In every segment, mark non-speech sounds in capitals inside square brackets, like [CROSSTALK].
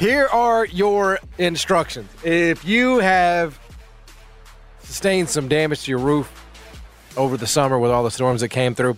here are your instructions. If you have sustained some damage to your roof over the summer with all the storms that came through,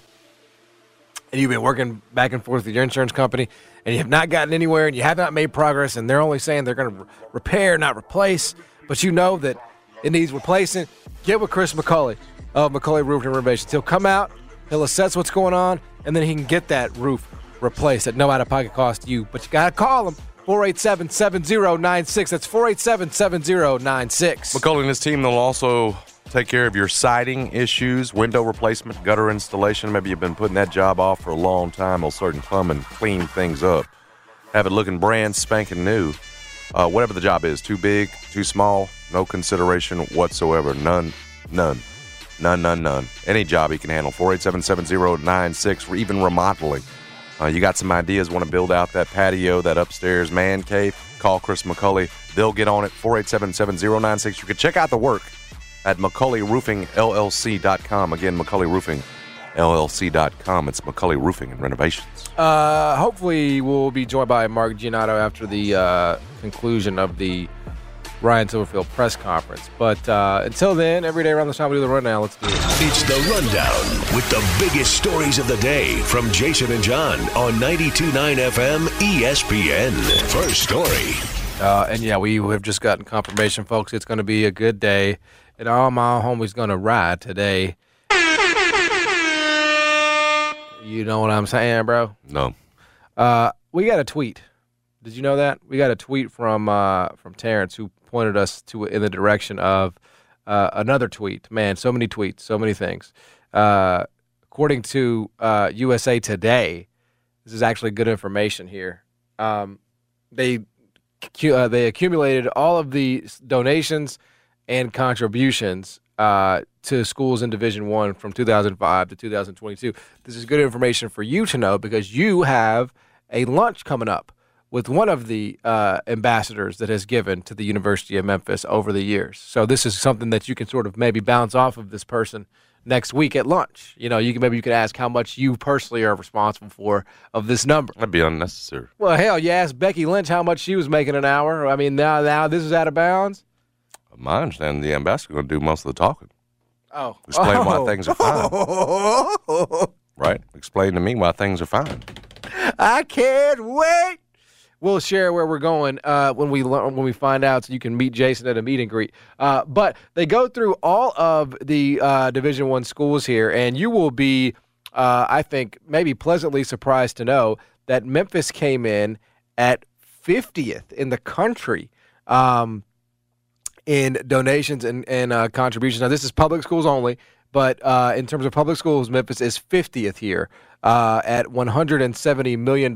and you've been working back and forth with your insurance company, and you have not gotten anywhere, and you have not made progress, and they're only saying they're going to repair, not replace, but you know that it needs replacing, get with Chris McCully of McCully Roofing and Renovations. He'll come out, he'll assess what's going on, and then he can get that roof replaced at no out of pocket cost to you. But you got to call him. 487 7096. That's 487 7096. McCully and his team, they'll also take care of your siding issues, window replacement, gutter installation. Maybe you've been putting that job off for a long time. They'll certainly come and clean things up. Have it looking brand spanking new. Uh, whatever the job is, too big, too small, no consideration whatsoever. None, none, none, none, none. Any job he can handle. 487 7096 for even remodeling. Uh, you got some ideas, want to build out that patio, that upstairs man cave? Call Chris McCully. They'll get on it. 487 7096. You can check out the work at McCullyRoofingLLC.com. Again, McCullyRoofingLLC.com. It's McCully Roofing and Renovations. Uh, hopefully, we'll be joined by Mark Giannotto after the uh, conclusion of the Ryan Silverfield press conference. But uh, until then, every day around this time we do the rundown. Let's do it. It's the rundown with the biggest stories of the day from Jason and John on 92.9 FM ESPN. First story. Uh, and yeah, we have just gotten confirmation, folks. It's going to be a good day, and all my homies going to ride today. You know what I'm saying, bro? No. Uh, we got a tweet. Did you know that we got a tweet from uh, from Terrence who pointed us to in the direction of uh, another tweet. Man, so many tweets, so many things. Uh, according to USA uh, Today, this is actually good information here. Um, they uh, they accumulated all of the donations and contributions uh, to schools in Division One from 2005 to 2022. This is good information for you to know because you have a lunch coming up with one of the uh, ambassadors that has given to the University of Memphis over the years. So this is something that you can sort of maybe bounce off of this person next week at lunch. You know, you can maybe you could ask how much you personally are responsible for of this number. That'd be unnecessary. Well, hell, you asked Becky Lynch how much she was making an hour. I mean, now now this is out of bounds. My understanding, the ambassador going to do most of the talking. Oh, explain oh. why things are fine. [LAUGHS] right, explain to me why things are fine. I can't wait we'll share where we're going uh, when we learn, when we find out, so you can meet Jason at a meet and greet. Uh, but they go through all of the uh, Division One schools here, and you will be, uh, I think, maybe pleasantly surprised to know that Memphis came in at 50th in the country. Um, in donations and, and uh, contributions. Now, this is public schools only, but uh, in terms of public schools, Memphis is 50th here at $170 million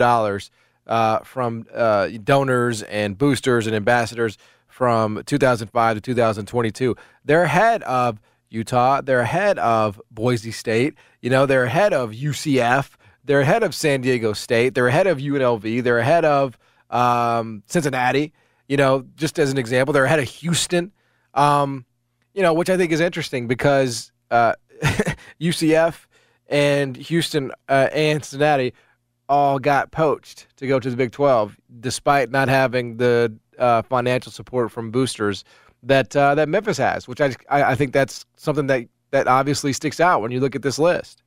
uh, from uh, donors and boosters and ambassadors from 2005 to 2022. They're ahead of Utah. They're ahead of Boise State. You know, they're ahead of UCF. They're ahead of San Diego State. They're ahead of UNLV. They're ahead of um, Cincinnati. You know, just as an example, they're ahead of Houston. Um, you know, which I think is interesting because uh, [LAUGHS] UCF and Houston uh, and Cincinnati all got poached to go to the Big 12, despite not having the uh, financial support from boosters that uh, that Memphis has, which I, I think that's something that that obviously sticks out when you look at this list.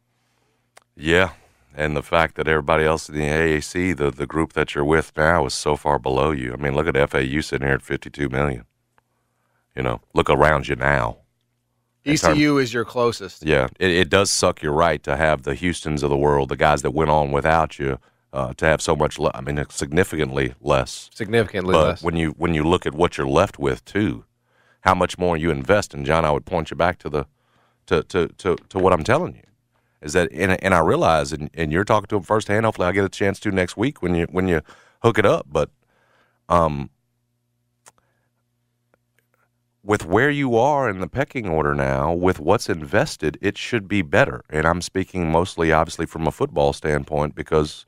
Yeah, and the fact that everybody else in the AAC, the the group that you're with now, is so far below you. I mean, look at FAU sitting here at 52 million. You know, look around you now. ECU is your closest. Yeah, it, it, does suck. You're right to have the Houston's of the world, the guys that went on without you, uh, to have so much. Le- I mean, significantly less. Significantly but less. when you when you look at what you're left with too, how much more you invest. And John, I would point you back to the to to to, to what I'm telling you is that, and, and I realize, and, and you're talking to them firsthand. Hopefully, I get a chance to next week when you when you hook it up. But um, with where you are in the pecking order now, with what's invested, it should be better. And I'm speaking mostly, obviously, from a football standpoint because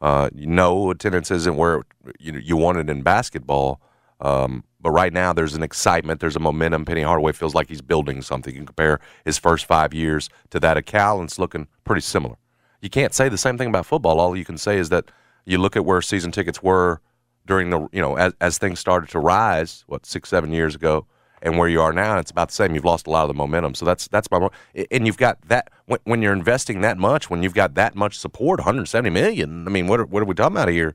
uh, no attendance isn't where you you want it in basketball. Um, but right now, there's an excitement, there's a momentum. Penny Hardaway feels like he's building something. You can compare his first five years to that of Cal, and it's looking pretty similar. You can't say the same thing about football. All you can say is that you look at where season tickets were during the you know as as things started to rise, what six seven years ago, and where you are now, it's about the same. You've lost a lot of the momentum. So that's that's my and you've got that when, when you're investing that much, when you've got that much support, 170 million. I mean, what are, what are we talking about here?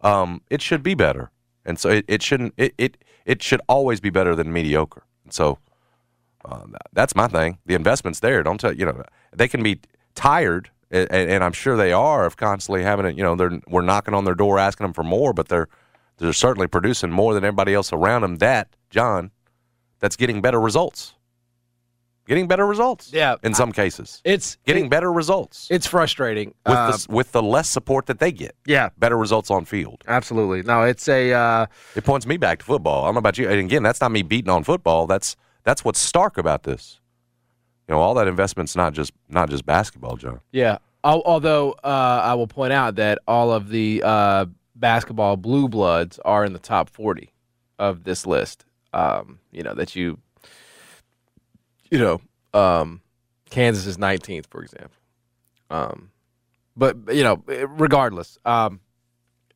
Um, it should be better, and so it, it shouldn't it, it it should always be better than mediocre. So uh, that's my thing. The investment's there. Don't tell you know they can be tired, and, and I'm sure they are of constantly having it. You know, they're we're knocking on their door asking them for more, but they're they're certainly producing more than everybody else around them. That John, that's getting better results. Getting better results. Yeah, in some cases, it's getting it, better results. It's frustrating with uh, the, with the less support that they get. Yeah, better results on field. Absolutely. No, it's a. Uh, it points me back to football. I don't know about you. And again, that's not me beating on football. That's that's what's stark about this. You know, all that investment's not just not just basketball, John. Yeah. Although uh, I will point out that all of the uh, basketball blue bloods are in the top forty of this list. Um, you know that you, you know, um, Kansas is 19th, for example. Um, but you know, regardless, um,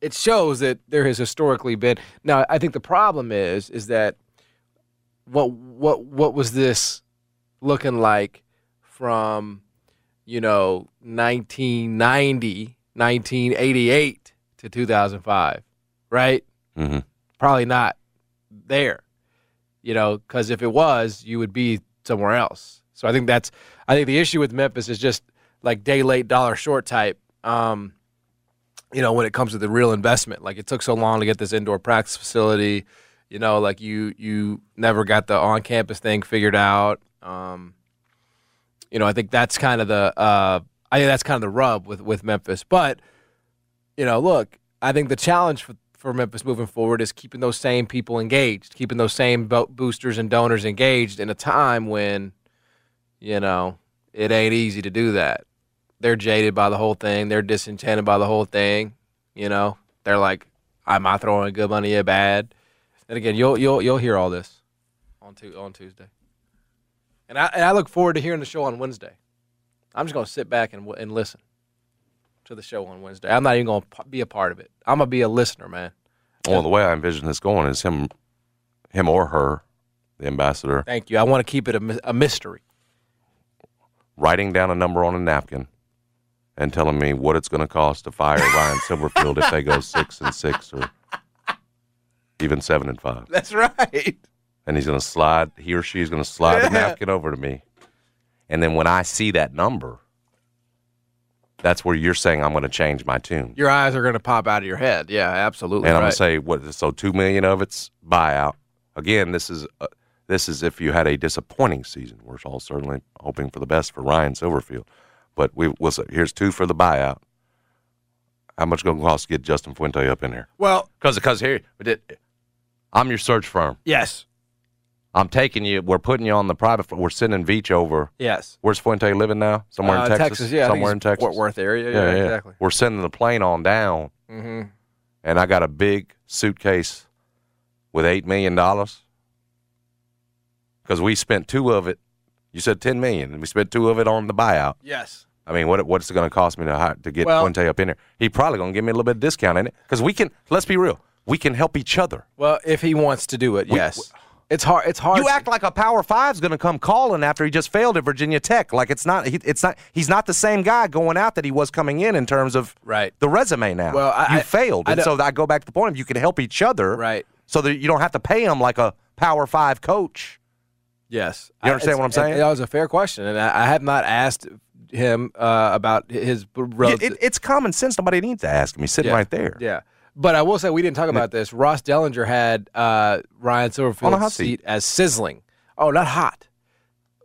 it shows that there has historically been. Now, I think the problem is is that what what what was this looking like from you know 1990, 1988 to 2005, right? Mm-hmm. Probably not there, you know, because if it was, you would be somewhere else. So I think that's I think the issue with Memphis is just like day late, dollar short type. Um, you know, when it comes to the real investment, like it took so long to get this indoor practice facility. You know, like you you never got the on campus thing figured out. Um, you know, I think that's kind of the uh, I think that's kind of the rub with with Memphis. But you know, look, I think the challenge for for Memphis moving forward is keeping those same people engaged, keeping those same boosters and donors engaged in a time when, you know, it ain't easy to do that. They're jaded by the whole thing. They're disenchanted by the whole thing. You know, they're like, "Am I throwing good money at bad?" And again, you'll you'll you'll hear all this on on Tuesday. And I and I look forward to hearing the show on Wednesday. I'm just gonna sit back and and listen to the show on Wednesday. I'm not even going to be a part of it. I'm going to be a listener, man. Well, the way I envision this going is him, him or her, the ambassador. Thank you. I want to keep it a, a mystery. Writing down a number on a napkin and telling me what it's going to cost to fire [LAUGHS] Ryan Silverfield if they go six and six or even seven and five. That's right. And he's going to slide. He or she is going to slide [LAUGHS] yeah. the napkin over to me. And then when I see that number, that's where you're saying I'm going to change my tune. Your eyes are going to pop out of your head. Yeah, absolutely. And I'm going to say what? So two million of it's buyout. Again, this is uh, this is if you had a disappointing season. We're all certainly hoping for the best for Ryan Silverfield, but we will say here's two for the buyout. How much going to cost to get Justin Fuente up in here? Well, because because here I'm your search firm. Yes. I'm taking you. We're putting you on the private. We're sending Veatch over. Yes. Where's Fuente living now? Somewhere uh, in Texas. Texas yeah. Somewhere in Texas. Fort Worth area. Yeah, yeah, yeah, exactly. We're sending the plane on down. Mm-hmm. And I got a big suitcase with eight million dollars because we spent two of it. You said ten million, and we spent two of it on the buyout. Yes. I mean, what what's it going to cost me to to get well, Fuente up in there? He probably going to give me a little bit of discount in it because we can. Let's be real. We can help each other. Well, if he wants to do it, we, yes. We, it's hard. It's hard. You act like a Power Five's going to come calling after he just failed at Virginia Tech. Like it's not. He, it's not. He's not the same guy going out that he was coming in in terms of right. the resume. Now, well, I, you failed, I, and so I go back to the point of you can help each other, right? So that you don't have to pay him like a Power Five coach. Yes, you understand what I'm saying? That was a fair question, and I, I have not asked him uh, about his. Yeah, it, it's common sense. Nobody needs to ask him. He's sitting yeah. right there. Yeah. But I will say we didn't talk about this. Ross Dellenger had uh, Ryan Silverfield's seat as sizzling. Oh, not hot.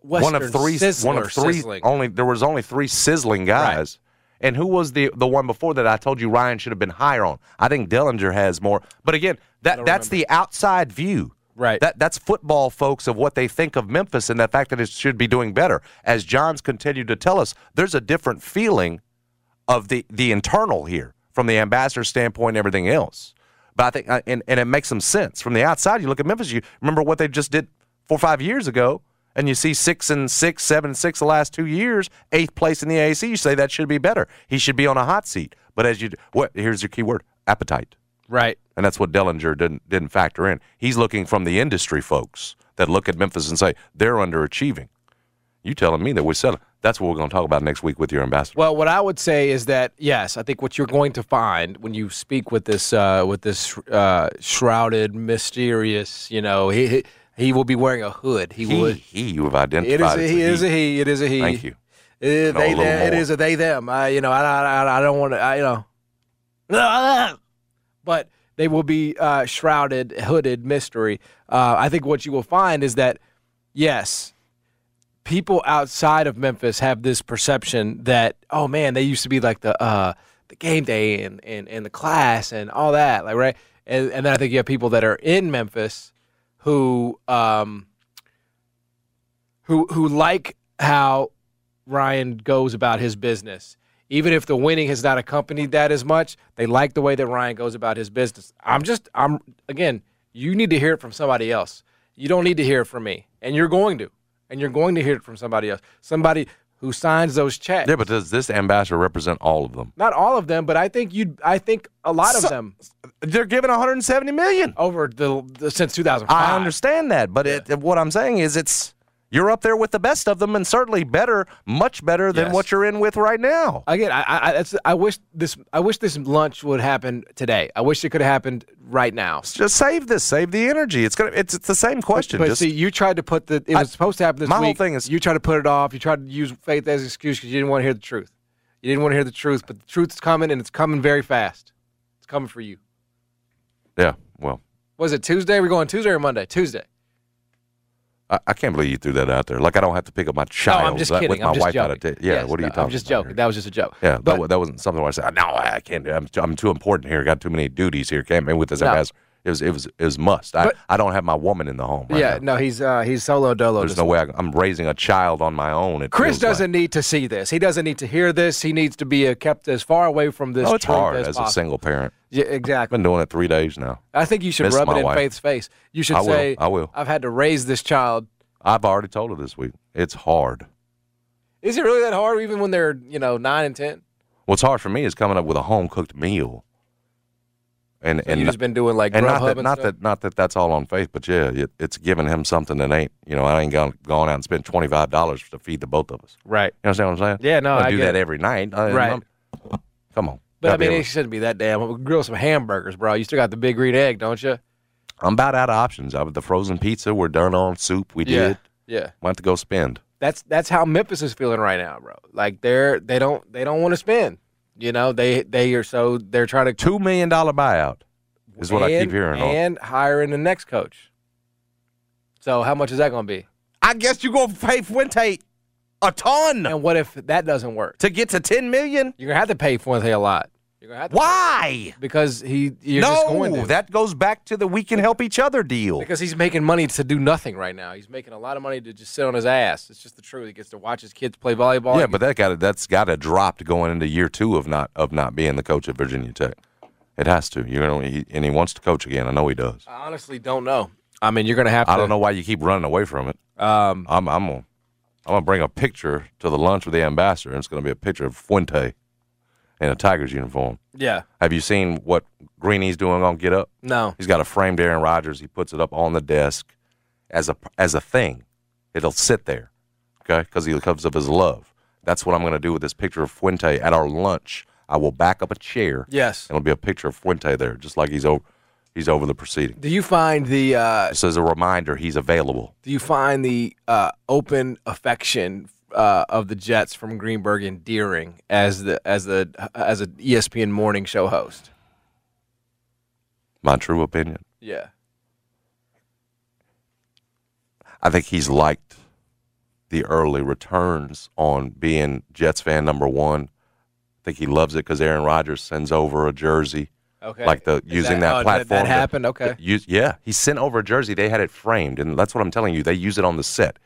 Western one of three. Sizzler, one of three. Sizzling. Only there was only three sizzling guys. Right. And who was the the one before that? I told you Ryan should have been higher on. I think Dellenger has more. But again, that that's remember. the outside view. Right. That that's football folks of what they think of Memphis and the fact that it should be doing better. As John's continued to tell us, there's a different feeling of the the internal here from the ambassador standpoint and everything else. But I think uh, and, and it makes some sense. From the outside, you look at Memphis, you remember what they just did four or five years ago, and you see six and six, seven and six the last two years, eighth place in the AAC, you say that should be better. He should be on a hot seat. But as you what here's your key word, appetite. Right. And that's what Dellenger didn't didn't factor in. He's looking from the industry folks that look at Memphis and say they're underachieving. You telling me that we're selling? That's what we're going to talk about next week with your ambassador. Well, what I would say is that yes, I think what you're going to find when you speak with this uh, with this uh, shrouded, mysterious, you know, he, he he will be wearing a hood. He, he, would. he you have identified. It is. A, he is a he. It is a he. Thank you. It is, Know a they, them, it is a they them. I, you know, I, I, I don't want to. I, you know, [LAUGHS] but they will be uh, shrouded, hooded mystery. Uh, I think what you will find is that yes, people outside of Memphis have this perception that oh man, they used to be like the uh, the game day and, and and the class and all that, like right. And, and then I think you have people that are in Memphis who um, who who like how Ryan goes about his business. Even if the winning has not accompanied that as much, they like the way that Ryan goes about his business. I'm just I'm again, you need to hear it from somebody else. You don't need to hear it from me. And you're going to. And you're going to hear it from somebody else. Somebody who signs those checks. Yeah, but does this ambassador represent all of them? not all of them, but I think you I think a lot of So- them They're giving 170 million. over the, the since 2005. I understand that, but it, what I'm saying is it's you're up there with the best of them, and certainly better, much better than Yes. what you're in with right now. Again, I, I, I wish this. I wish this lunch would happen today. I wish it could have happened right now. Just save this, save the energy. It's gonna. It's, it's the same question. But just see, you tried to put the. It I- was supposed to happen this my whole thing is- you tried to put it off. You tried to use faith as an excuse because you didn't want to hear the truth. You didn't want to hear the truth, but the truth's coming, and it's coming very fast. It's coming for you. yeah. Well, Was it Tuesday? We're going Tuesday or Monday? Tuesday. I, I can't believe you threw that out there. Like I don't have to pick up my child no, I'm just that- kidding. with my I'm just wife joking. out of t- Yeah. Yes, what are you no, talking? I'm just about joking. here? That was just a joke. Yeah, but that, that wasn't something where I said, "No, I can't. I'm, I'm too important here. Got too many duties here. Can't be with this No. ambassador." It was, it was, it was must. I, But- I don't have my woman in the home. Right yeah, now. no, he's uh, he's solo dolo. There's no way I, I'm raising a child on my own. Chris doesn't need to see this. He doesn't need to hear this. He needs to be uh, kept as far away from this. Oh, it's hard as, as a single parent. Yeah, exactly. I've Been doing it three days now. I think you should Miss rub it in wife. Faith's face. You should I will. I will. I've had to raise this child. I've already told her this week. It's hard. Is it really that hard, even when they're you know nine and ten? What's hard for me is coming up with a home cooked meal. And And and just been doing like and not that and not stuff? that not that that's all on faith, but yeah, it, it's giving him something that ain't you know I ain't gone gone out and spent twenty five dollars to feed the both of us. right. You understand what I'm saying? Yeah, no, I I do that it. every night. Uh, I- Right. I'm- come on. But I mean, it shouldn't be that damn. We'll grill some hamburgers, bro. You still got the big green egg, don't you? I'm about out of options. I, the frozen pizza, we're done on soup. We did. Yeah. Want to go spend. That's that's how Memphis is feeling right now, bro. Like they're they don't they don't want to spend. You know, they they are so they're trying to Two million dollar buyout is what I keep and- hearing. on. And hiring the next coach. So how much is that going to be? I guess you're gonna pay Fuente a ton And what if that doesn't work? to get to ten million. You're gonna have to pay Fuente a lot. You're gonna have to Why? because he you're just going No, to. that goes back to the we can help each other deal. because he's making money to do nothing right now. He's making a lot of money to just sit on his ass. It's just the truth. He gets to watch his kids play volleyball. Yeah, He but that got that's got to drop going into year two of not of not being the coach at Virginia Tech. It has to. You're gonna, he, and he wants to coach again. I know he does. I honestly don't know. I mean, you're gonna have to. I don't know why you keep running away from it. Um, I'm I'm gonna I'm gonna bring a picture to the lunch with the ambassador, and it's gonna be a picture of Fuente in a Tigers uniform. yeah. Have you seen what Greeny's doing on Get Up? No. He's got a framed Aaron Rodgers. He puts it up on the desk as a as a thing. It'll sit there, okay? Because he comes of his love. That's what I'm going to do with this picture of Fuente at our lunch. I will back up a chair. Yes. and it'll be a picture of Fuente there, just like he's over. He's over the proceeding. Do you find the uh, Just as a reminder, he's available. do you find the uh, open affection uh, of the Jets from Greenberg endearing as the as the as an E ESPN morning show host? My true opinion. Yeah. I think he's liked the early returns on being Jets fan number one. I think he loves it because Aaron Rodgers sends over a jersey Okay. Like the Is using that- that, oh, platform. that to- happened? Okay. use- yeah, he sent over a jersey. They had it framed, and that's what I'm telling you. They use it on the set,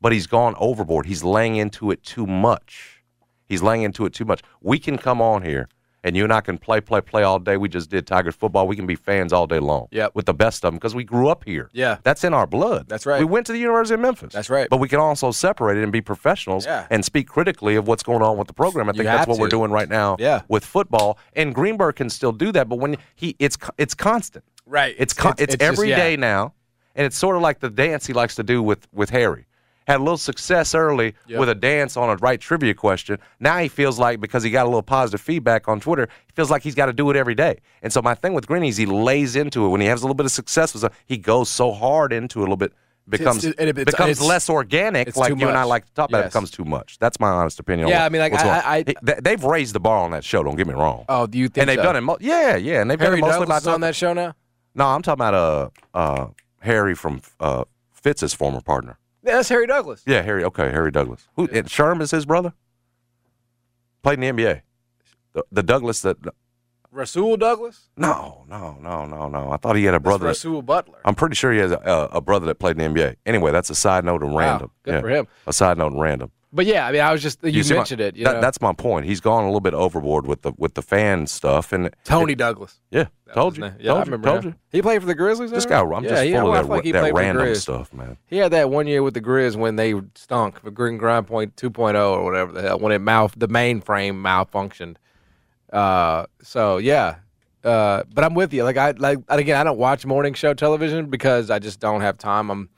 but he's gone overboard. He's laying into it too much. He's laying into it too much. We can come on here, and you and I can play, play, play all day. We just did Tigers football. We can be fans all day long. Yeah, With the best of them because we grew up here. Yeah. That's in our blood. That's right. We went to the University of Memphis. That's right. But we can also separate it and be professionals Yeah. and speak critically of what's going on with the program. I think that's what we're doing right now Yeah. with football. And Greenberg can still do that, but when he it's it's constant. Right. It's con- it's, just- every day yeah. now, and it's sort of like the dance he likes to do with with Harry. Had a little success early Yep. with a dance on a right trivia question. Now he feels like because he got a little positive feedback on Twitter, he feels like he's got to do it every day. And so my thing with Greeny is he lays into it when he has a little bit of success. With something, he goes so hard into it a little bit becomes It's- it- it's- becomes it's- less organic. Like you and I like to talk about. It becomes too much. That's my honest opinion. Yeah, what- I mean, like, I- I- they- they've raised the bar on that show. Don't get me wrong. Oh, do you think and they've so? done it. Mo- yeah, yeah, and they've Harry done it mostly Douglas by on that show now. no, I'm talking about uh uh Harry from uh Fitz's former partner. Yeah, that's Harry Douglas. Yeah, Harry. Okay, Harry Douglas. Who? And Sherm is his brother. Played in the NBA. The, the Douglas that. Rasul Douglas. No, no, no, no, no. I thought he had a brother. That's Rasul Butler. I'm pretty sure he has a, a brother that played in the NBA. Anyway, that's a side note and Wow, random. good Yeah, for him. A side note and random. But yeah, I mean, I was just you, my- mentioned it. You that- know, That's my point. He's gone a little bit overboard with the with the fan stuff and Tony Douglas. yeah. That Told you. Yeah, told I you. remember Told him. you. He played for the Grizzlies. This guy. I'm yeah, just yeah, full of feel like that, he that played for the random stuff, man. He had that one year with the Grizz when they stunk for Green Grind Point 2.0 or whatever the hell when it mouth the mainframe malfunctioned. Uh, so yeah. Uh, but I'm with you. Like I like and again, I don't watch morning show television because I just don't have time. I'm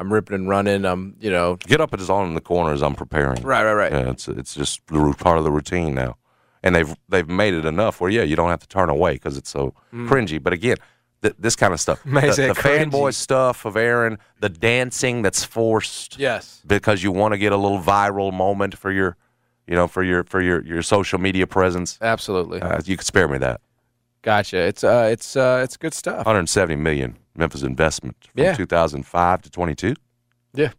I'm ripping and running. I'm you know Get up and is on in the corners. I'm preparing. right right right. Yeah, it's it's just part of the routine now, and they've they've made it enough where yeah, you don't have to turn away because it's so cringy. But again, th- this kind of stuff, Mm. [LAUGHS] Makes the, the fanboy stuff of Aaron, the dancing that's forced Yes. because you want to get a little viral moment for your, you know, for your for your your social media presence. Absolutely. Uh, you could spare me that. Gotcha. It's uh it's uh it's good stuff. 170 million Memphis investment from Yeah. 2005 to 22. Yeah.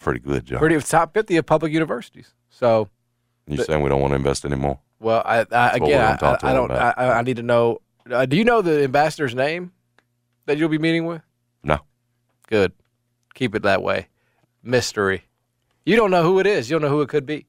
Pretty good, John. Pretty top 50 of public universities. So you saying we don't want to invest anymore? Well, I, I again, I, I, I don't. I, I need to know. Uh, do you know the ambassador's name that you'll be meeting with? No. Good. Keep it that way. Mystery. You don't know who it is. You don't know who it could be.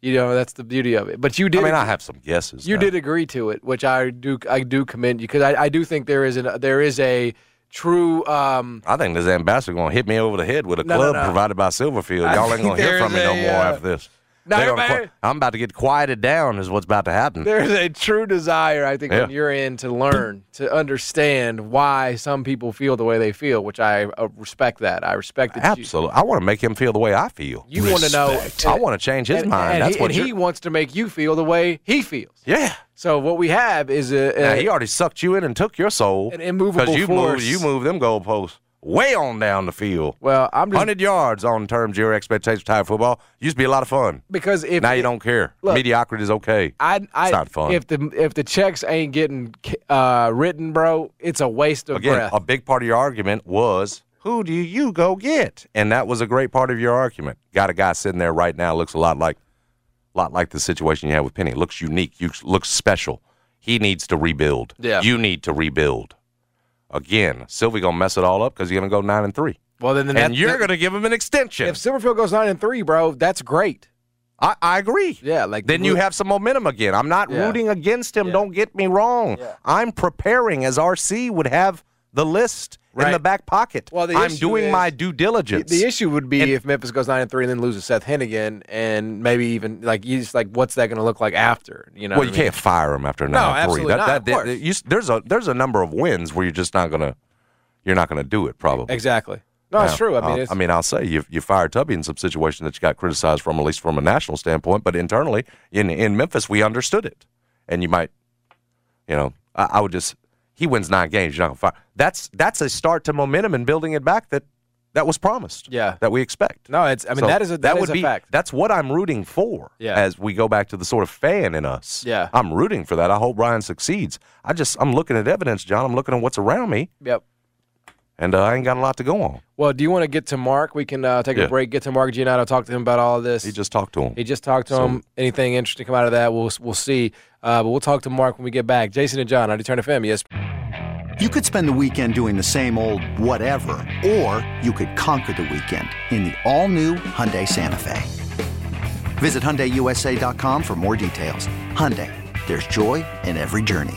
You know that's the beauty of it. But you did. I mean, I have some guesses. you now. did agree to it, which I do. I do commend you because I, I do think there is an there is a true. Um, I think this ambassador going to hit me over the head with a No, no, club no. provided by Silverfield. Y'all ain't going [LAUGHS] to hear from me no a, more uh, after this. No, They're gonna man. qui- I'm about to get quieted down. Is what's about to happen. There's a true desire, I think, when Yeah. you're in to learn, to understand why some people feel the way they feel, which I uh, respect that. I respect that you- Absolutely. I want to make him feel the way I feel. you, want to know. I want to change his and, mind. And That's he, what and he wants to make you feel the way he feels. yeah. So what we have is a, Now, he already sucked you in and took your soul. An immovable you force. moved, you moved them goalposts way on down the field. well, I'm just 100 yards on terms of your expectations of Tiger football. Used to be a lot of fun. because if now you don't care. Look, Mediocrity is okay. I, I, not fun. If the if the checks ain't getting uh, written, bro, it's a waste of Again, breath. a big part of your argument was who do you go get? And that was a great part of your argument. Got a guy sitting there right now looks a lot like lot like the situation you had with Penny. Looks unique. You looks special. He needs to rebuild. Yeah. You need to rebuild. Again, Sylvie gonna mess it all up because he's gonna go nine and three. well, then, then and that- you're that- gonna give him an extension. if Silverfield goes nine and three, bro, that's great. I, I agree. Yeah, like Then you have some momentum again. I'm not Yeah. rooting against him. Yeah. Don't get me wrong. Yeah. I'm preparing as RC would have the list in the back pocket. Well, the I'm doing is- my due diligence. the issue would be And- if Memphis goes nine and three and then loses Seth Henigan, and maybe even like you just like what's that going to look like after? You know, well, you mean? can't fire him after nine and three. absolutely not, of course. you, there's a there's a number of wins where you're just not gonna you're not gonna do it probably. exactly. No, it's true. I mean, I'll- it's, I mean, I'll say you you fired Tubby in some situation that you got criticized from, at least from a national standpoint, but internally in in Memphis we understood it, and you might, you know, I, I would just he wins nine games, you're not gonna fire. That's that's a start to momentum and building it back that that was promised. Yeah. that we expect. no, it's. I mean, So that is a that, is would a be fact. that's what I'm rooting for. Yeah. As we go back to the sort of fan in us. Yeah. I'm rooting for that. I hope Ryan succeeds. I just I'm looking at evidence, John. I'm looking at what's around me, Yep. And uh, I ain't got a lot to go on. Well, do you want to get to Mark? We can uh, take Yeah. a break, get to Mark Giannotto, talk to him about all of this. He just talked to him. He just talked to So- him. Anything interesting come out of that, we'll we'll see. Uh, but we'll talk to Mark when we get back. Jason and John, I Turn FM. Yes. You could spend the weekend doing the same old whatever, or you could conquer the weekend in the all-new Hyundai Santa Fe. Visit HyundaiUSA.com for more details. Hyundai, there's joy in every journey.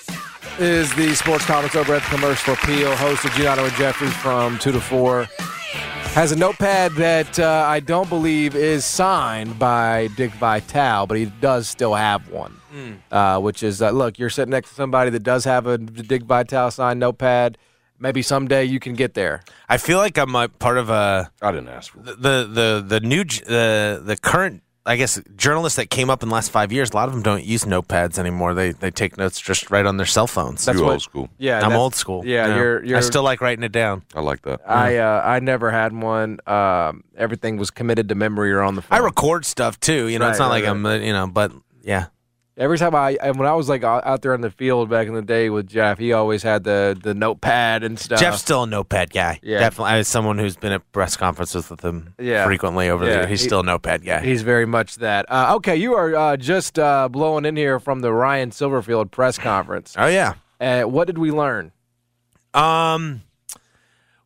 is the sports comments over at the Commercial Appeal, host of Giannotto and Jeffrey from 2 to 4. Has a notepad that uh, I don't believe is signed by Dick Vitale, but he does still have one. Uh, which is, uh, look, you're sitting next to somebody that does have a Dick Vitale signed notepad. Maybe someday you can get there. I feel like I'm a part of a I didn't ask for it. the the the new the the current I guess journalists that came up in the last five years. A lot of them don't use notepads anymore. They they take notes just right on their cell phones. That's You what- old school. Yeah, I'm old school. Yeah, you know. you're, you're. I still like writing it down. I like that. I uh, I never had one. Um, everything was committed to memory or on the phone. I record stuff too. You know, it's not right, like I'm uh, you know, but yeah. Every time I when I was like out there in the field back in the day with Jeff, he always had the the notepad and stuff. Jeff's still a notepad guy. Yeah. definitely. As someone who's been at press conferences with him Yeah. frequently over Yeah, the he's he- still a notepad guy. He's very much that. Uh, okay, you are uh, just uh, blowing in here from the Ryan Silverfield press conference. oh yeah. Uh, what did we learn? Um,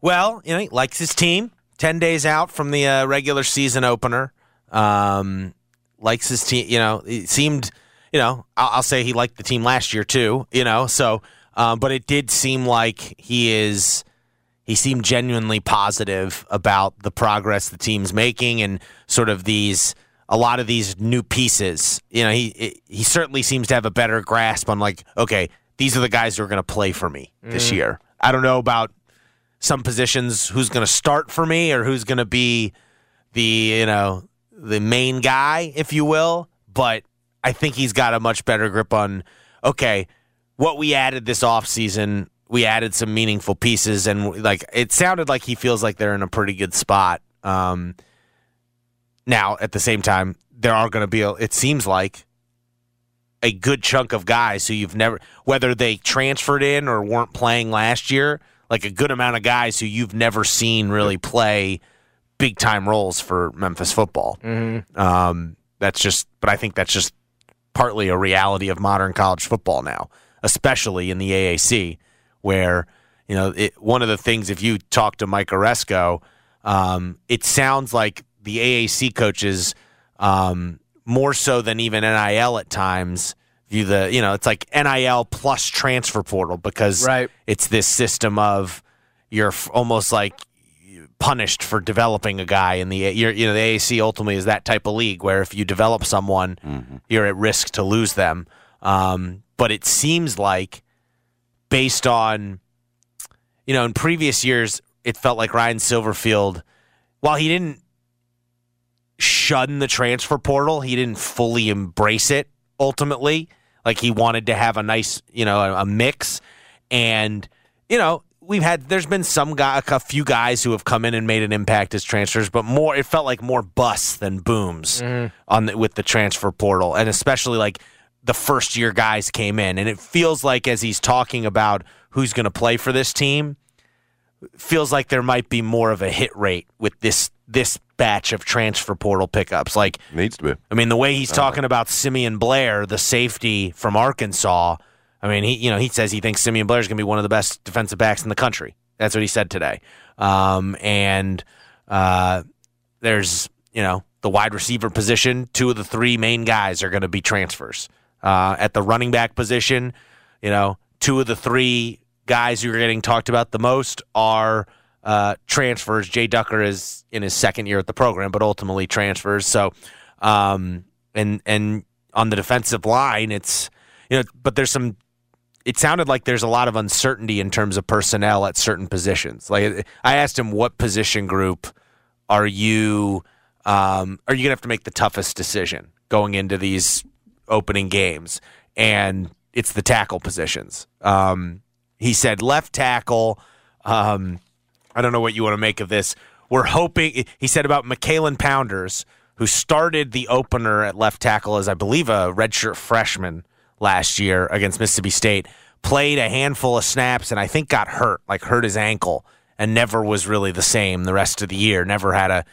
well, you know, he likes his team. Ten days out from the uh, regular season opener. Um, likes his team. You know, it seemed. You know, I'll, I'll say he liked the team last year too. You know, so um, but it did seem like he is. He seemed genuinely positive about the progress the team's making and sort of these a lot of these new pieces. You know, he he certainly seems to have a better grasp on like, okay, these are the guys who are going to play for me this year. I don't know about some positions who's going to start for me or who's going to be the you know the main guy, if you will. But I think he's got a much better grip on okay, what we added this offseason, we added some meaningful pieces, and like it sounded like he feels like they're in a pretty good spot. Um, now, at the same time, there are going to be, a, it seems like, a good chunk of guys who you've never, whether they transferred in or weren't playing last year, like a good amount of guys who you've never seen really play big time roles for Memphis football. Um, that's just, but I think that's just partly a reality of modern college football now, especially in the AAC, where you know it, one of the things. If you talk to Mike Aresco, um, it sounds like the AAC coaches, um, more so than even NIL at times, view the you know it's like NIL plus transfer portal because Right. it's this system of you're almost like punished for developing a guy in the you're, you know the AAC ultimately is that type of league where if you develop someone you're at risk to lose them. Um, but it seems like based on you know in previous years it felt like Ryan Silverfield while he didn't shun the transfer portal he didn't fully embrace it ultimately. Like he wanted to have a nice you know a, a mix. And you know we've had there's been some guy a few guys who have come in and made an impact as transfers but more it felt like more busts than booms mm-hmm. on the, with the transfer portal and especially like the first year guys came in and it feels like as he's talking about who's going to play for this team feels like there might be more of a hit rate with this this batch of transfer portal pickups. Like Needs to be. I mean, the way he's uh-huh. talking about Simeon Blair, the safety from Arkansas. I mean, he you know he says he thinks Simeon Blair is going to be one of the best defensive backs in the country. That's what he said today. Um, and uh, there's you know the wide receiver position. Two of the three main guys are going to be transfers. Uh, at the running back position, you know, two of the three guys who are getting talked about the most are uh, transfers. Jay Ducker is in his second year at the program, but ultimately transfers. So, um, and and on the defensive line, it's you know, but there's some. It sounded like there's a lot of uncertainty in terms of personnel at certain positions. Like I asked him, what position group are you? Um, are you gonna have to make the toughest decision going into these opening games? And it's the tackle positions. Um, he said left tackle. Um, I don't know what you want to make of this. We're hoping, he said about McKalen Pounders, who started the opener at left tackle as, I believe, a redshirt freshman last year against Mississippi State, played a handful of snaps and I think got hurt, like hurt his ankle, and never was really the same the rest of the year. Never had a,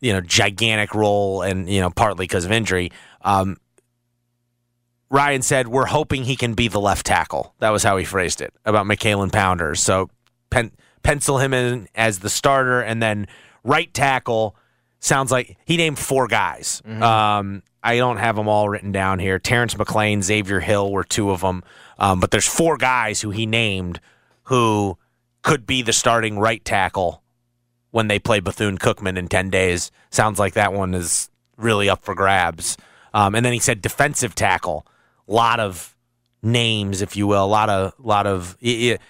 you know, gigantic role, and you know, partly because of injury. Um, Ryan said, "We're hoping he can be the left tackle." That was how he phrased it about McKalen Pounders. So pen, pencil him in as the starter, and then right tackle sounds like he named four guys. Um, I don't have them all written down here. Terrence McLean, Xavier Hill were two of them, um, but there's four guys who he named who could be the starting right tackle when they play Bethune Cookman in 10 days. Sounds like that one is really up for grabs. Um, and then he said defensive tackle. A lot of names, if you will. A lot of, lot of, it, it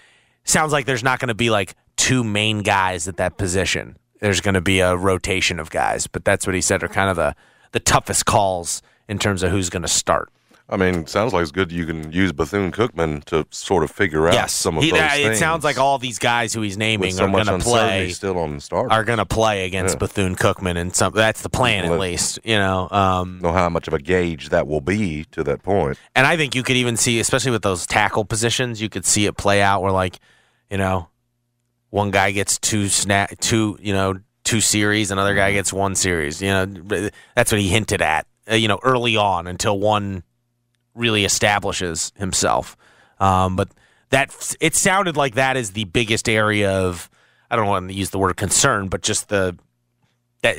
sounds like there's not going to be like two main guys at that position. There's going to be a rotation of guys, but that's what he said are kind of the, the toughest calls in terms of who's going to start. I mean, sounds like it's good you can use Bethune Cookman to sort of figure out yes, some of He- those things. it sounds like all these guys who he's naming so are going to play still on the start. are going to play against Yeah. Bethune Cookman, and some that's the plan at least. You know, um, know how much of a gauge that will be to that point. and I think you could even see, especially with those tackle positions, you could see it play out where like, you know, one guy gets two snap, two you know, two series, another guy gets one series. You know, that's what he hinted at. Uh, you know, early on until one really establishes himself. Um, but that it sounded like that is the biggest area of I don't want to use the word concern, but just the that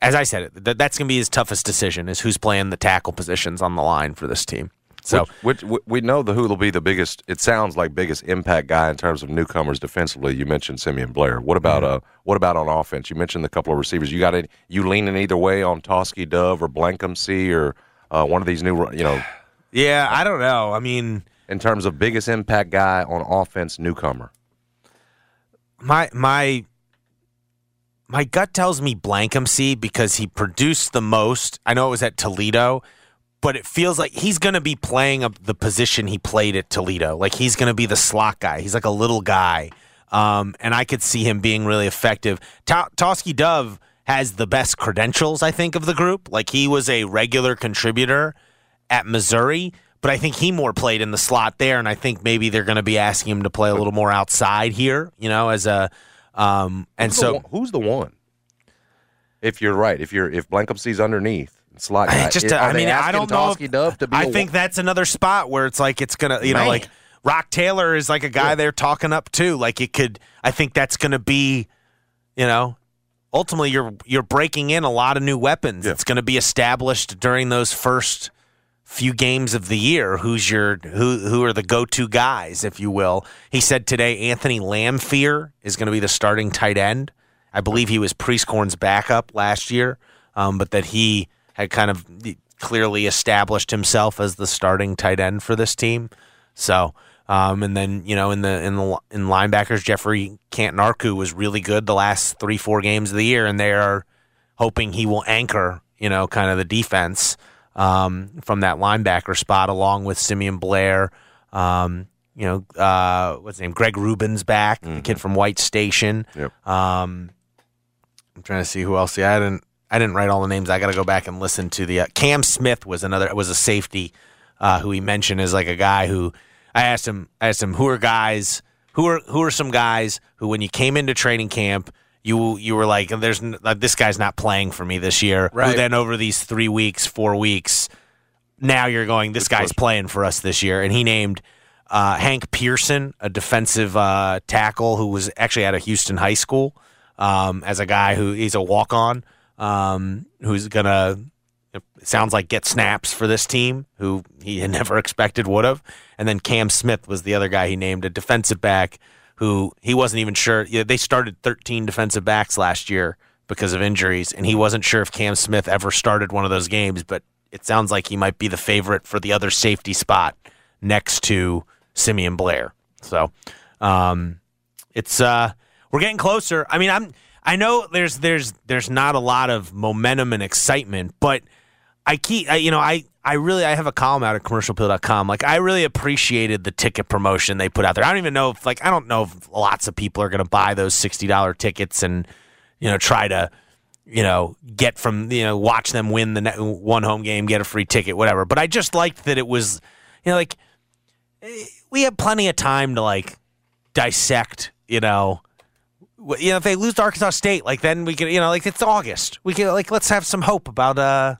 as I said it, that, that's going to be his toughest decision is who's playing the tackle positions on the line for this team. So which, which we know the who will be the biggest. It sounds like biggest impact guy in terms of newcomers defensively. You mentioned Simeon Blair. What about Mm-hmm. uh? What about on offense? You mentioned the couple of receivers. You got it. You leaning either way on Tauskie Dove or Blankumsee or uh, one of these new. You know, [SIGHS] yeah, I don't know. I mean, in terms of biggest impact guy on offense, newcomer. my my my gut tells me Blankumsee because he produced the most. I know it was at Toledo, but it feels like he's going to be playing up the position he played at Toledo. Like he's going to be the slot guy. He's like a little guy, um, and I could see him being really effective. Ta- Tauskie Dove has the best credentials, I think, of the group. Like he was a regular contributor at Missouri. But I think he more played in the slot there, and I think maybe they're going to be asking him to play a little more outside here, you know, as a um, and Who's the so one- who's the one? If you're right, if you're if Blankumsee's underneath slot, I just, are I mean, I don't know. If- to be I think that's another spot where it's like it's gonna, you know, like Roc Taylor is like a guy they're talking up too. Like it could, I think that's gonna be, you know, ultimately you're you're breaking in a lot of new weapons. Yeah. It's gonna be established during those first few games of the year. Who's your who who are the go to guys, if you will? He said today Anthony Landphere is going to be the starting tight end. I believe he was Prieskorn's backup last year, um, but that he had kind of clearly established himself as the starting tight end for this team. So, um, and then you know in the in the in linebackers, Geoffrey Cantin-Arku was really good the last three four games of the year, and they are hoping he will anchor you know kind of the defense um, from that linebacker spot, along with Simeon Blair. Um, you know, uh, what's his name? Greg Rubin's back, the kid from White Station. Yep. Um, I'm trying to see who else. Yeah, I didn't. I didn't write all the names. I got to go back and listen to the. Uh, Cam Smith was another. Was a safety uh, who he mentioned as like a guy who. I asked him. I asked him who are guys who are who are some guys who when you came into training camp you you were like, "There's like, this guy's not playing for me this year." Who Right. then over these three weeks, four weeks, now you're going, "This guy's playing for us this year," and he named. Uh, Hank Pearson, a defensive uh, tackle who was actually out of Houston High School, um, as a guy who he's a walk on, um, who's gonna it sounds like get snaps for this team, who he had [LAUGHS] never expected would have. And then Cam Smith was the other guy he named, a defensive back who he wasn't even sure. They started 13 defensive backs last year because of injuries, and he wasn't sure if Cam Smith ever started one of those games, but it sounds like he might be the favorite for the other safety spot next to Simeon Blair. So, um, it's uh we're getting closer. I mean, I'm I know there's there's there's not a lot of momentum and excitement, but I keep I, you know I I really I have a column out at commercialappeal.com. Like I really appreciated the ticket promotion they put out there. I don't even know if like I don't know if lots of people are going to buy those $60 tickets and you know try to you know get from you know watch them win the ne- one home game, get a free ticket, whatever. But I just liked that it was you know like eh, we have plenty of time to like dissect, you know, you know, if they lose to Arkansas State, like then we can, you know, like it's August. We can like let's have some hope about uh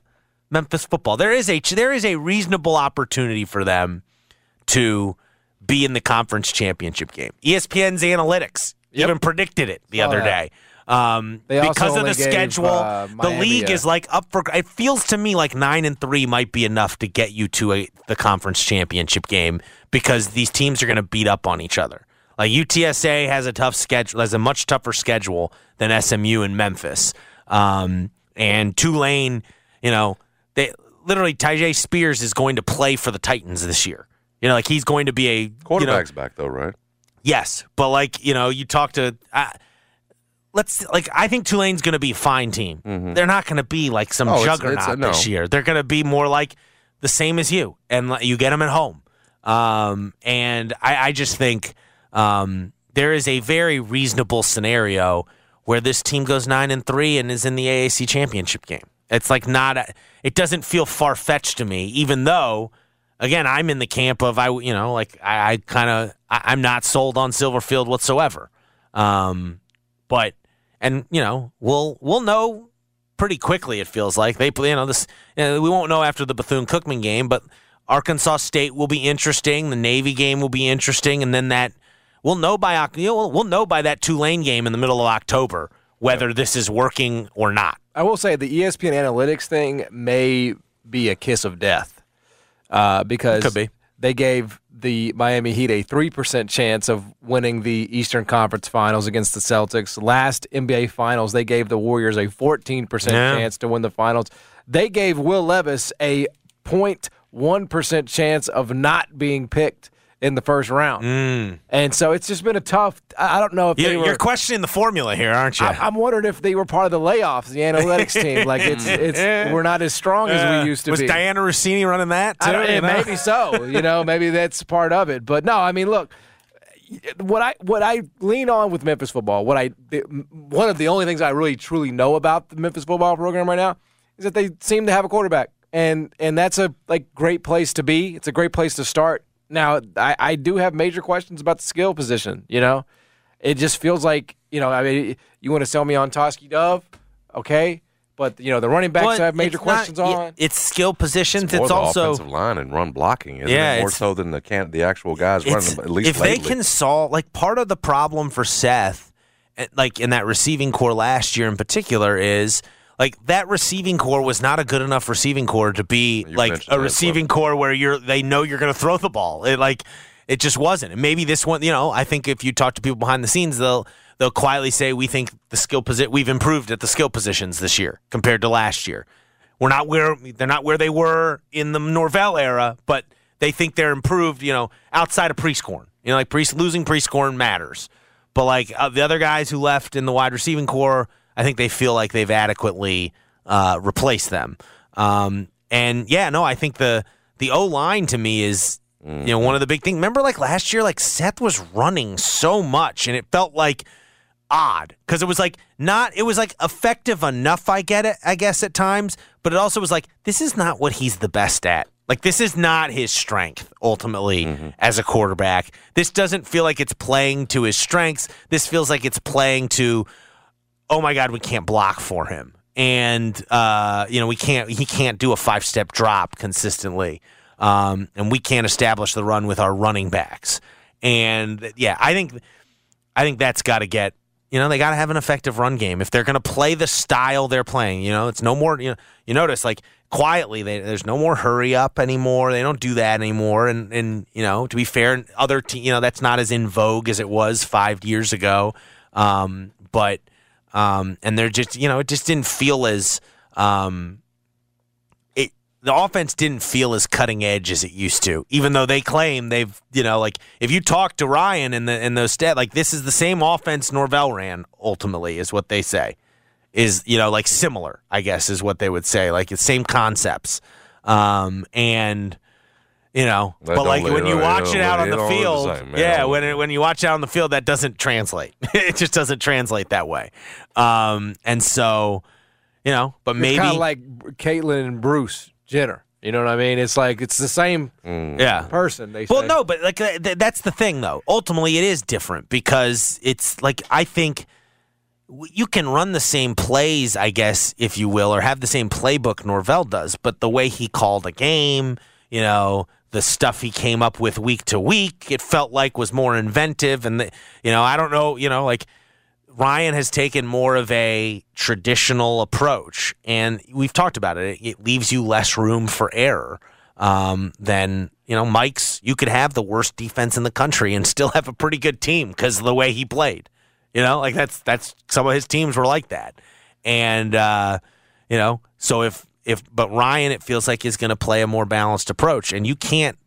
Memphis football. There is a there is a reasonable opportunity for them to be in the conference championship game. ESPN's analytics even predicted it the Saw other that. day. Um, because of the gave, schedule, uh, the league is like up for. It feels to me like nine and three might be enough to get you to a, the conference championship game because these teams are going to beat up on each other. Like UTSA has a tough schedule, has a much tougher schedule than SMU and Memphis. Um, and Tulane, you know, they literally Tyjae Spears is going to play for the Titans this year. You know, like he's going to be a you know, Quarterback's back though, right? Yes, but like you know, you talk to. Uh, let's like I think Tulane's going to be a fine team. They're not going to be like some Mm-hmm. Oh, it's- juggernaut it's a- no. this year. They're going to be more like the same as you, and like, you get them at home. Um, and I, I just think um, there is a very reasonable scenario where this team goes nine and three and is in the AAC championship game. It's like not. A, it doesn't feel far fetched to me, even though. Again, I'm in the camp of I, you know, like I, I kind of, I'm not sold on Silverfield whatsoever. Um, but and you know, we'll we'll know pretty quickly. It feels like they, you know, this. You know, we won't know after the Bethune Cookman game, but Arkansas State will be interesting. The Navy game will be interesting, and then that we'll know by you know, we'll, know by that Tulane game in the middle of October whether this is working or not. I will say the ESPN analytics thing may be a kiss of death uh, because be. they gave the Miami Heat a 3% chance of winning the Eastern Conference Finals against the Celtics. Last NBA Finals, they gave the Warriors a 14% Yeah. chance to win the finals. They gave Will Levis a 0.1% chance of not being picked in the first round. And so it's just been a tough. I don't know if Mm. You're, were. you're questioning the formula here, aren't you? I, I'm wondering if they were part of the layoffs, the analytics [LAUGHS] team. Like it's it's we're not as strong as we used to was be. Was Diana Rossini running that too? You know? maybe so. You know, maybe [LAUGHS] that's part of it. But no, I mean, look, what I what I lean on with Memphis football, what I one of the only things I really truly know about the Memphis football program right now is that they seem to have a quarterback, and and that's a like great place to be. It's a great place to start. Now, I, I do have major questions about the skill position. You know, it just feels like you know. I mean, you want to sell me on Tauskie Dove, okay? But you know, the running backs Well, I have major it's not- questions on. It's skill positions. It's, More the also offensive line and run blocking, isn't Yeah, it? More so than the can the actual guys It's- running. At least if they can solve like part of the problem for Seth, eh, like in that receiving corps last year in particular, is like that receiving corps was not a good enough receiving corps to be You like a receiving corps where you're they know you're going to throw the ball. It like it just wasn't. And maybe this one, you know, I think if you talk to people behind the scenes, they'll they'll quietly say we think the skill position we've improved at the skill positions this year compared to last year. We're not where they're not where they were in the Norvell era, but they think they're improved. You know, outside of Prieskorn, you know, like Priest losing Prieskorn matters, but like uh, the other guys who left in the wide receiving corps, I think they feel like they've adequately uh, replaced them. Um, and yeah, no, I think the the O line to me is you know one of the big things. Remember, like last year, like Seth was running so much, and it felt like odd because it was like not it was like effective enough i get it i guess at times but it also was like this is not what he's the best at like this is not his strength ultimately as a quarterback this doesn't feel like it's playing to his strengths this feels like it's playing to oh my God, we can't block for him. And, uh, you know, we can't, he can't do a five step drop consistently. Um, and we can't establish the run with our running backs. And yeah, I think, I think that's got to get, you know, they got to have an effective run game. If they're going to play the style they're playing, you know, it's no more, you know, you notice like quietly, they, there's no more hurry up anymore. They don't do that anymore. And, and, you know, to be fair, other, te- you know, that's not as in vogue as it was five years ago. Um, but, um, and they're just, you know, it just didn't feel as, um, it, the offense didn't feel as cutting edge as it used to, even though they claim they've, you know, like if you talk to Ryan and the and those stat, like this is the same offense Norvell ran. Ultimately, is what they say, is you know like similar, I guess is what they would say, like the same concepts, um, and you know, That but like when you watch it it out on the field, same, yeah, when it, when you watch it out on the field, that doesn't translate. [LAUGHS] it just doesn't translate that way, um, and so. You know, but It's maybe kind of like Caitlyn and Bruce Jenner. You know what I mean? It's like it's the same yeah. person. They Well, say. no, but like uh, th- that's the thing, though. Ultimately, it is different because it's like I think you can run the same plays, I guess, if you will, or have the same playbook Norvell does, but the way he called a game, you know, the stuff he came up with week to week, it felt like was more inventive, and the, you know, I don't know, you know, like. Ryan has taken more of a traditional approach, and we've talked about it. It leaves you less room for error um, than you know. Mike's you could have the worst defense in the country and still have a pretty good team because of the way he played. You know, like that's that's some of his teams were like that, and uh, you know, so if if but Ryan, it feels like is going to play a more balanced approach, and you can't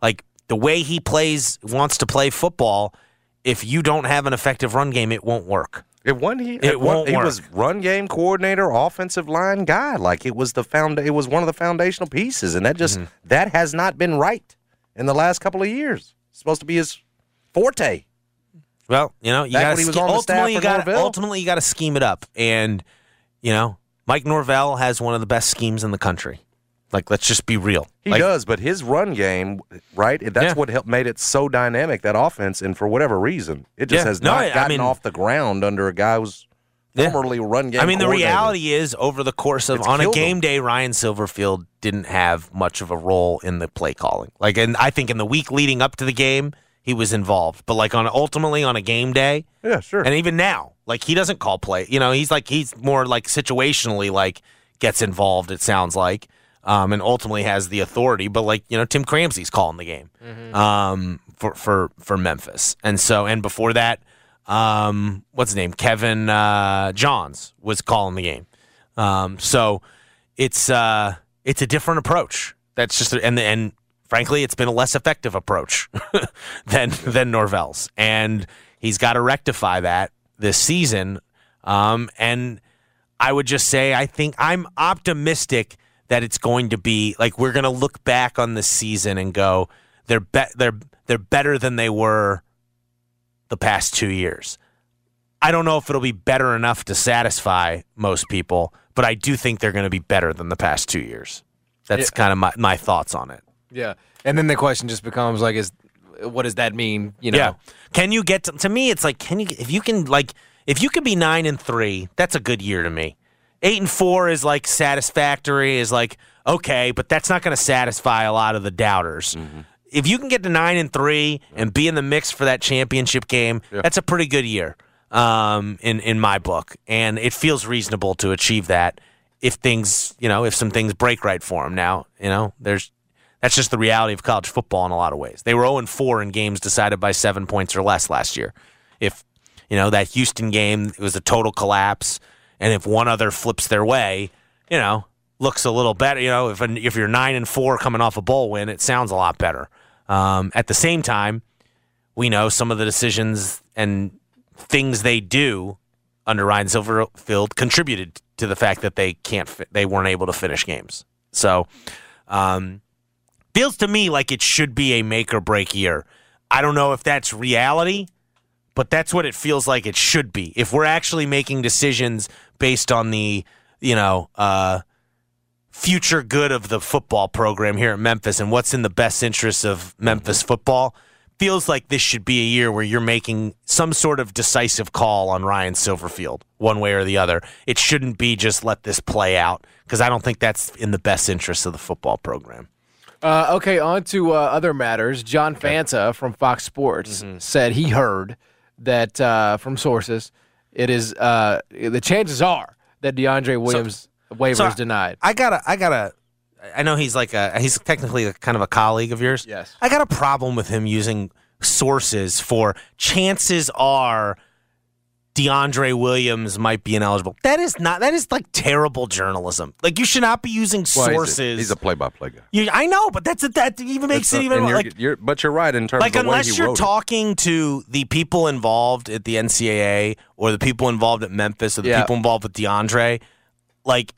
like the way he plays wants to play football. If you don't have an effective run game, it won't work. It won. He It it won, won't he work. was run game coordinator, offensive line guy. Like it was the found. It was one of the foundational pieces, and that just Mm-hmm. that has not been right in the last couple of years. It's supposed to be his forte. Well, you know, you got when he was on the staff ultimately you got ultimately you got to scheme it up, and you know, Mike Norvell has one of the best schemes in the country. Like, let's just be real. He like, does, but his run game, right? That's Yeah. what helped made it so dynamic that offense. And for whatever reason, it just Yeah. has No, not I- I gotten mean- off the ground under a guy who's Yeah. formerly run game. I mean, the reality is, over the course of It's on a game him. day, Ryan Silverfield didn't have much of a role in the play calling. Like, and I think in the week leading up to the game, he was involved. But like on ultimately on a game day, Yeah, sure. and even now, like he doesn't call play. You know, he's like he's more like situationally like gets involved. It sounds like, um, and ultimately has the authority. But like you know, Tim Cramsey's calling the game um, for for for Memphis, and so and before that, um, what's his name? Kevin uh, Johns was calling the game. Um, so it's uh, it's a different approach. That's just and and frankly, it's been a less effective approach [LAUGHS] than than Norvell's, and he's got to rectify that this season. Um, and I would just say, I think I'm optimistic that it's going to be like we're going to look back on this season and go, they're be- they're they're better than they were the past two years. I don't know if it'll be better enough to satisfy most people, but I do think they're going to be better than the past two years. That's kind of my, my thoughts on it. Yeah, and then the question just becomes like, is what does that mean? You know, Yeah. Can you get to, to me? It's like can you if you can like if you can be nine and three, that's a good year to me. Eight and four is like satisfactory. Is like okay, but that's not going to satisfy a lot of the doubters. If you can get to nine and three and be in the mix for that championship game, that's a pretty good year um, in in my book, and it feels reasonable to achieve that if things you know if some things break right for them. Now you know there's that's just the reality of college football in a lot of ways. They were 0 4 in games decided by seven points or less last year. If, you know, that Houston game it was a total collapse, and if one other flips their way, you know, looks a little better. You know, if, if you're 9 and 4 coming off a bowl win, it sounds a lot better. Um, at the same time, we know some of the decisions and things they do under Ryan Silverfield contributed to the fact that they can't, fi- they weren't able to finish games. So, um, feels to me like it should be a make or break year. I don't know if that's reality, but that's what it feels like it should be. If we're actually making decisions based on the, you know, uh, future good of the football program here at Memphis and what's in the best interest of Memphis football, feels like this should be a year where you're making some sort of decisive call on Ryan Silverfield, one way or the other. It shouldn't be just let this play out because I don't think that's in the best interest of the football program. Uh, okay, on to uh, other matters. John Fanta from Fox Sports Mm-hmm. said he heard that uh, from sources, it is uh, the chances are that DeAndre Williams waiver so is denied. I gotta, I gotta. I know he's like a, he's technically a, kind of a colleague of yours. Yes. I got a problem with him using sources for chances are DeAndre Williams might be ineligible. That is not, that is like terrible journalism. Like you should not be using Well, he's a- sources. He's a play-by-play guy. You- I know, but that's that even makes it a- even you're- like you're- but you're right in terms like of the way unless you're wrote it. talking to the people involved at the NCAA or the people involved at Memphis or the Yeah. people involved with DeAndre, like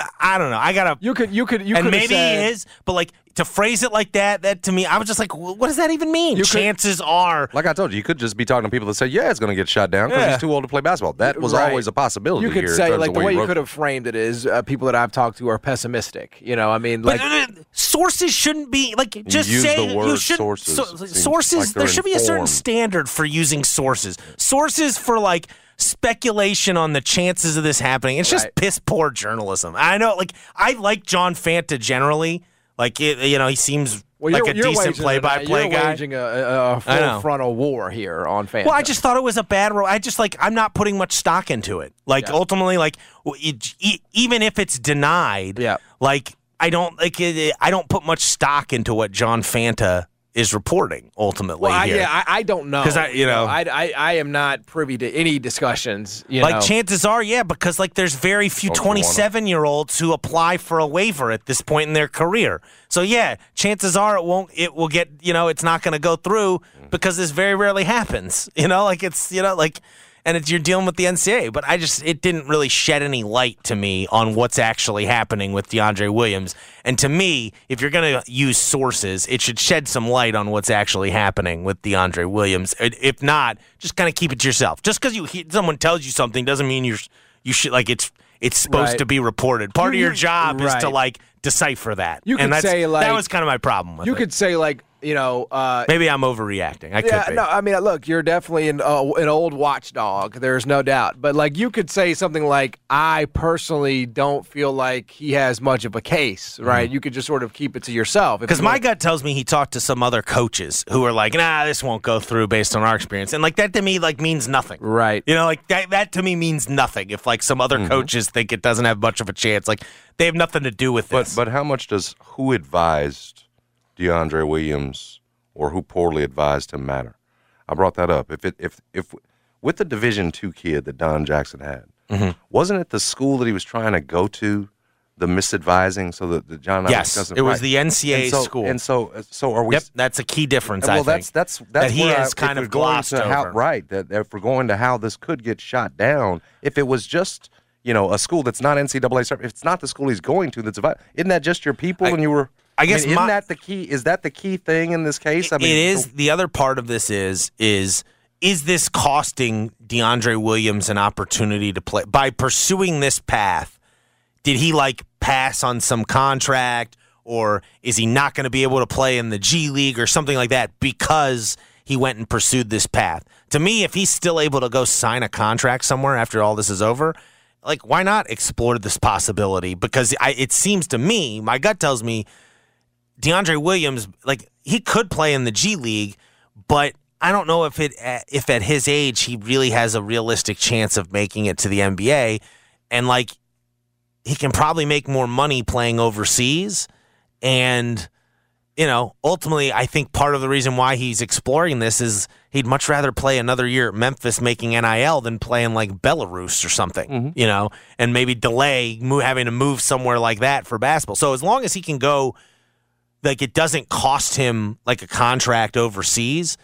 I- I don't know. I gotta You could, you could, you and could maybe said, he is, but like to phrase it like that, that to me, I was just like, what does that even mean? You could- Chances are, Like I told you, you could just be talking to people that say, "Yeah, it's going to get shut down because Yeah. he's too old to play basketball." That was Right. always a possibility. You could here say like the way he you could have framed it is uh, people that I've talked to are pessimistic. You know, I mean, like but uh, sources shouldn't be like just use say the word you should sources. so- sources. like there should be a certain informed. standard for using sources. Sources for like speculation on the chances of this happening. It's just Right. piss poor journalism. I know, like I like John Fanta generally. Like it, you know, he seems well, like a decent play-by-play guy. waging a, a, a I know. full frontal war here on fans. Well, I just thought it was a bad role. I just like I'm not putting much stock into it. Like Yeah. ultimately, like it, even if it's denied, Yeah. like I don't like I don't put much stock into what John Fanta is reporting. Ultimately, Well, I, here. yeah, I, I don't know because I- you know- I, I, I am not privy to any discussions. You like know. chances are, yeah, because like there's very few Don't you wanna- 27 year olds who apply for a waiver at this point in their career. So yeah, chances are it won't. It will get. You know, it's not going to go through mm-hmm. because this very rarely happens. [LAUGHS] You know, like it's you know like. And it's, you're dealing with the NCAA, but I just it didn't really shed any light to me on what's actually happening with DeAndre Williams. And to me, if you're going to use sources, it should shed some light on what's actually happening with DeAndre Williams. If not, just kind of keep it to yourself. Just because you someone tells you something doesn't mean you're you should like it's it's supposed Right. to be reported. Part You- of your you- job is to like decipher that. You and could say, like- that was kind of my problem with you it. could say like you know. Uh, Maybe I'm overreacting. I yeah, could be. no, I mean, look, you're definitely an uh, an old watchdog. There's no doubt. But like, you could say something like, "I personally don't feel like he has much of a case." Right? You could just sort of keep it to yourself. Because you my gut tells me he talked to some other coaches who are like, nah, this won't go through based on our experience. And like that to me like means nothing. right. You know, like that that to me means nothing. If like some other coaches think it doesn't have much of a chance, like they have nothing to do with this. But but how much does who advised DeAndre Williams or who poorly advised him matter? I brought that up. If it if if with the Division two kid that Don Jackson had, Mm-hmm. wasn't it the school that he was trying to go to, the misadvising, so that the John yes, doesn't- it was right. the NCAA so, school. And so so are we? yep, that's a key difference. well, I think. that's that's that's that he has I, kind of glossed to how, right. That if we're going to how this could get shot down, if it was just you know a school that's not NCAA if it's not the school he's going to, that's about, isn't that just your people? I- and you were, I guess mean, isn't that the key? Is that the key thing in this case? I mean, it is the other part of this is is is this costing DeAndre Williams an opportunity to play by pursuing this path? Did he like pass on some contract or is he not going to be able to play in the G League or something like that because he went and pursued this path? To me, if he's still able to go sign a contract somewhere after all this is over, like why not explore this possibility? Because I, it seems to me, my gut tells me DeAndre Williams, like he could play in the G League, but I don't know if it if at his age he really has a realistic chance of making it to the NBA, and like he can probably make more money playing overseas, and you know ultimately I think part of the reason why he's exploring this is he'd much rather play another year at Memphis making NIL than playing like Belarus or something, mm-hmm. you know, and maybe delay having to move somewhere like that for basketball. So as long as he can go like it doesn't cost him like a contract overseas,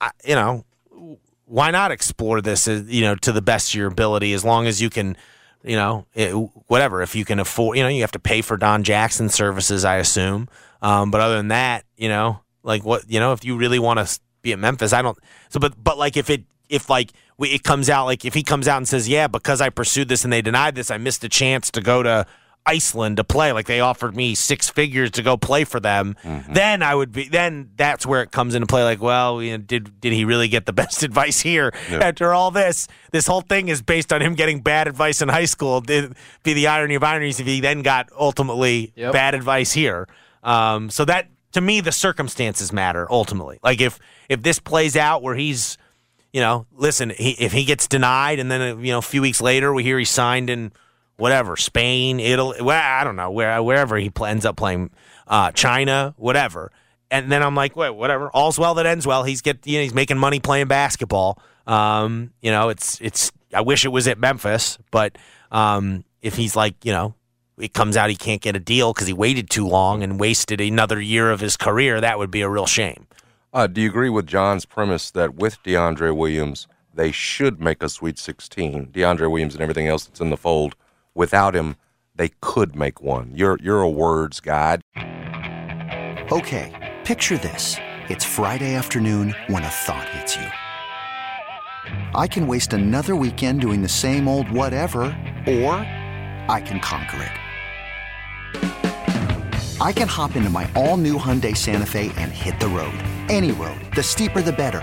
I, you know, why not explore this, uh, you know, to the best of your ability as long as you can, you know, it, whatever. If you can afford, you know, you have to pay for Don Jackson services, I assume. Um, but other than that, you know, like what, you know, if you really want to be at Memphis, I don't. So, but but like if it if like we, it comes out like if he comes out and says, yeah, because I pursued this and they denied this, I missed a chance to go to Iceland to play, like they offered me six figures to go play for them, then I would be. Then that's where it comes into play. Like, well, you know, did did he really get the [LAUGHS] best advice here? After all this, this whole thing is based on him getting bad advice in high school. Did be the irony of ironies if he then got ultimately Yep. bad advice here. Um, so that to me, the circumstances matter ultimately. Like if if this plays out where he's you know, listen, he, if he gets denied and then, uh, you know, a few weeks later we hear he signed in whatever, Spain, Italy, well, I don't know, where, wherever he pl- ends up playing, uh, China, whatever. And then I'm like, wait, whatever. All's well that ends well. He's get, you know, he's making money playing basketball. Um, you know, it's, it's, I wish it was at Memphis, but, um, if he's like, you know, it comes out he can't get a deal because he waited too long and wasted another year of his career, that would be a real shame. Uh, do you agree with John's premise that with DeAndre Williams, they should make a Sweet 16? DeAndre Williams and everything else that's in the fold. Without him, they could make one. You're you're a words guy. Okay, picture this. It's Friday afternoon when a thought hits you. I can waste another weekend doing the same old whatever, or I can conquer it. I can hop into my all new Hyundai Santa Fe and hit the road. Any road. The steeper, the better.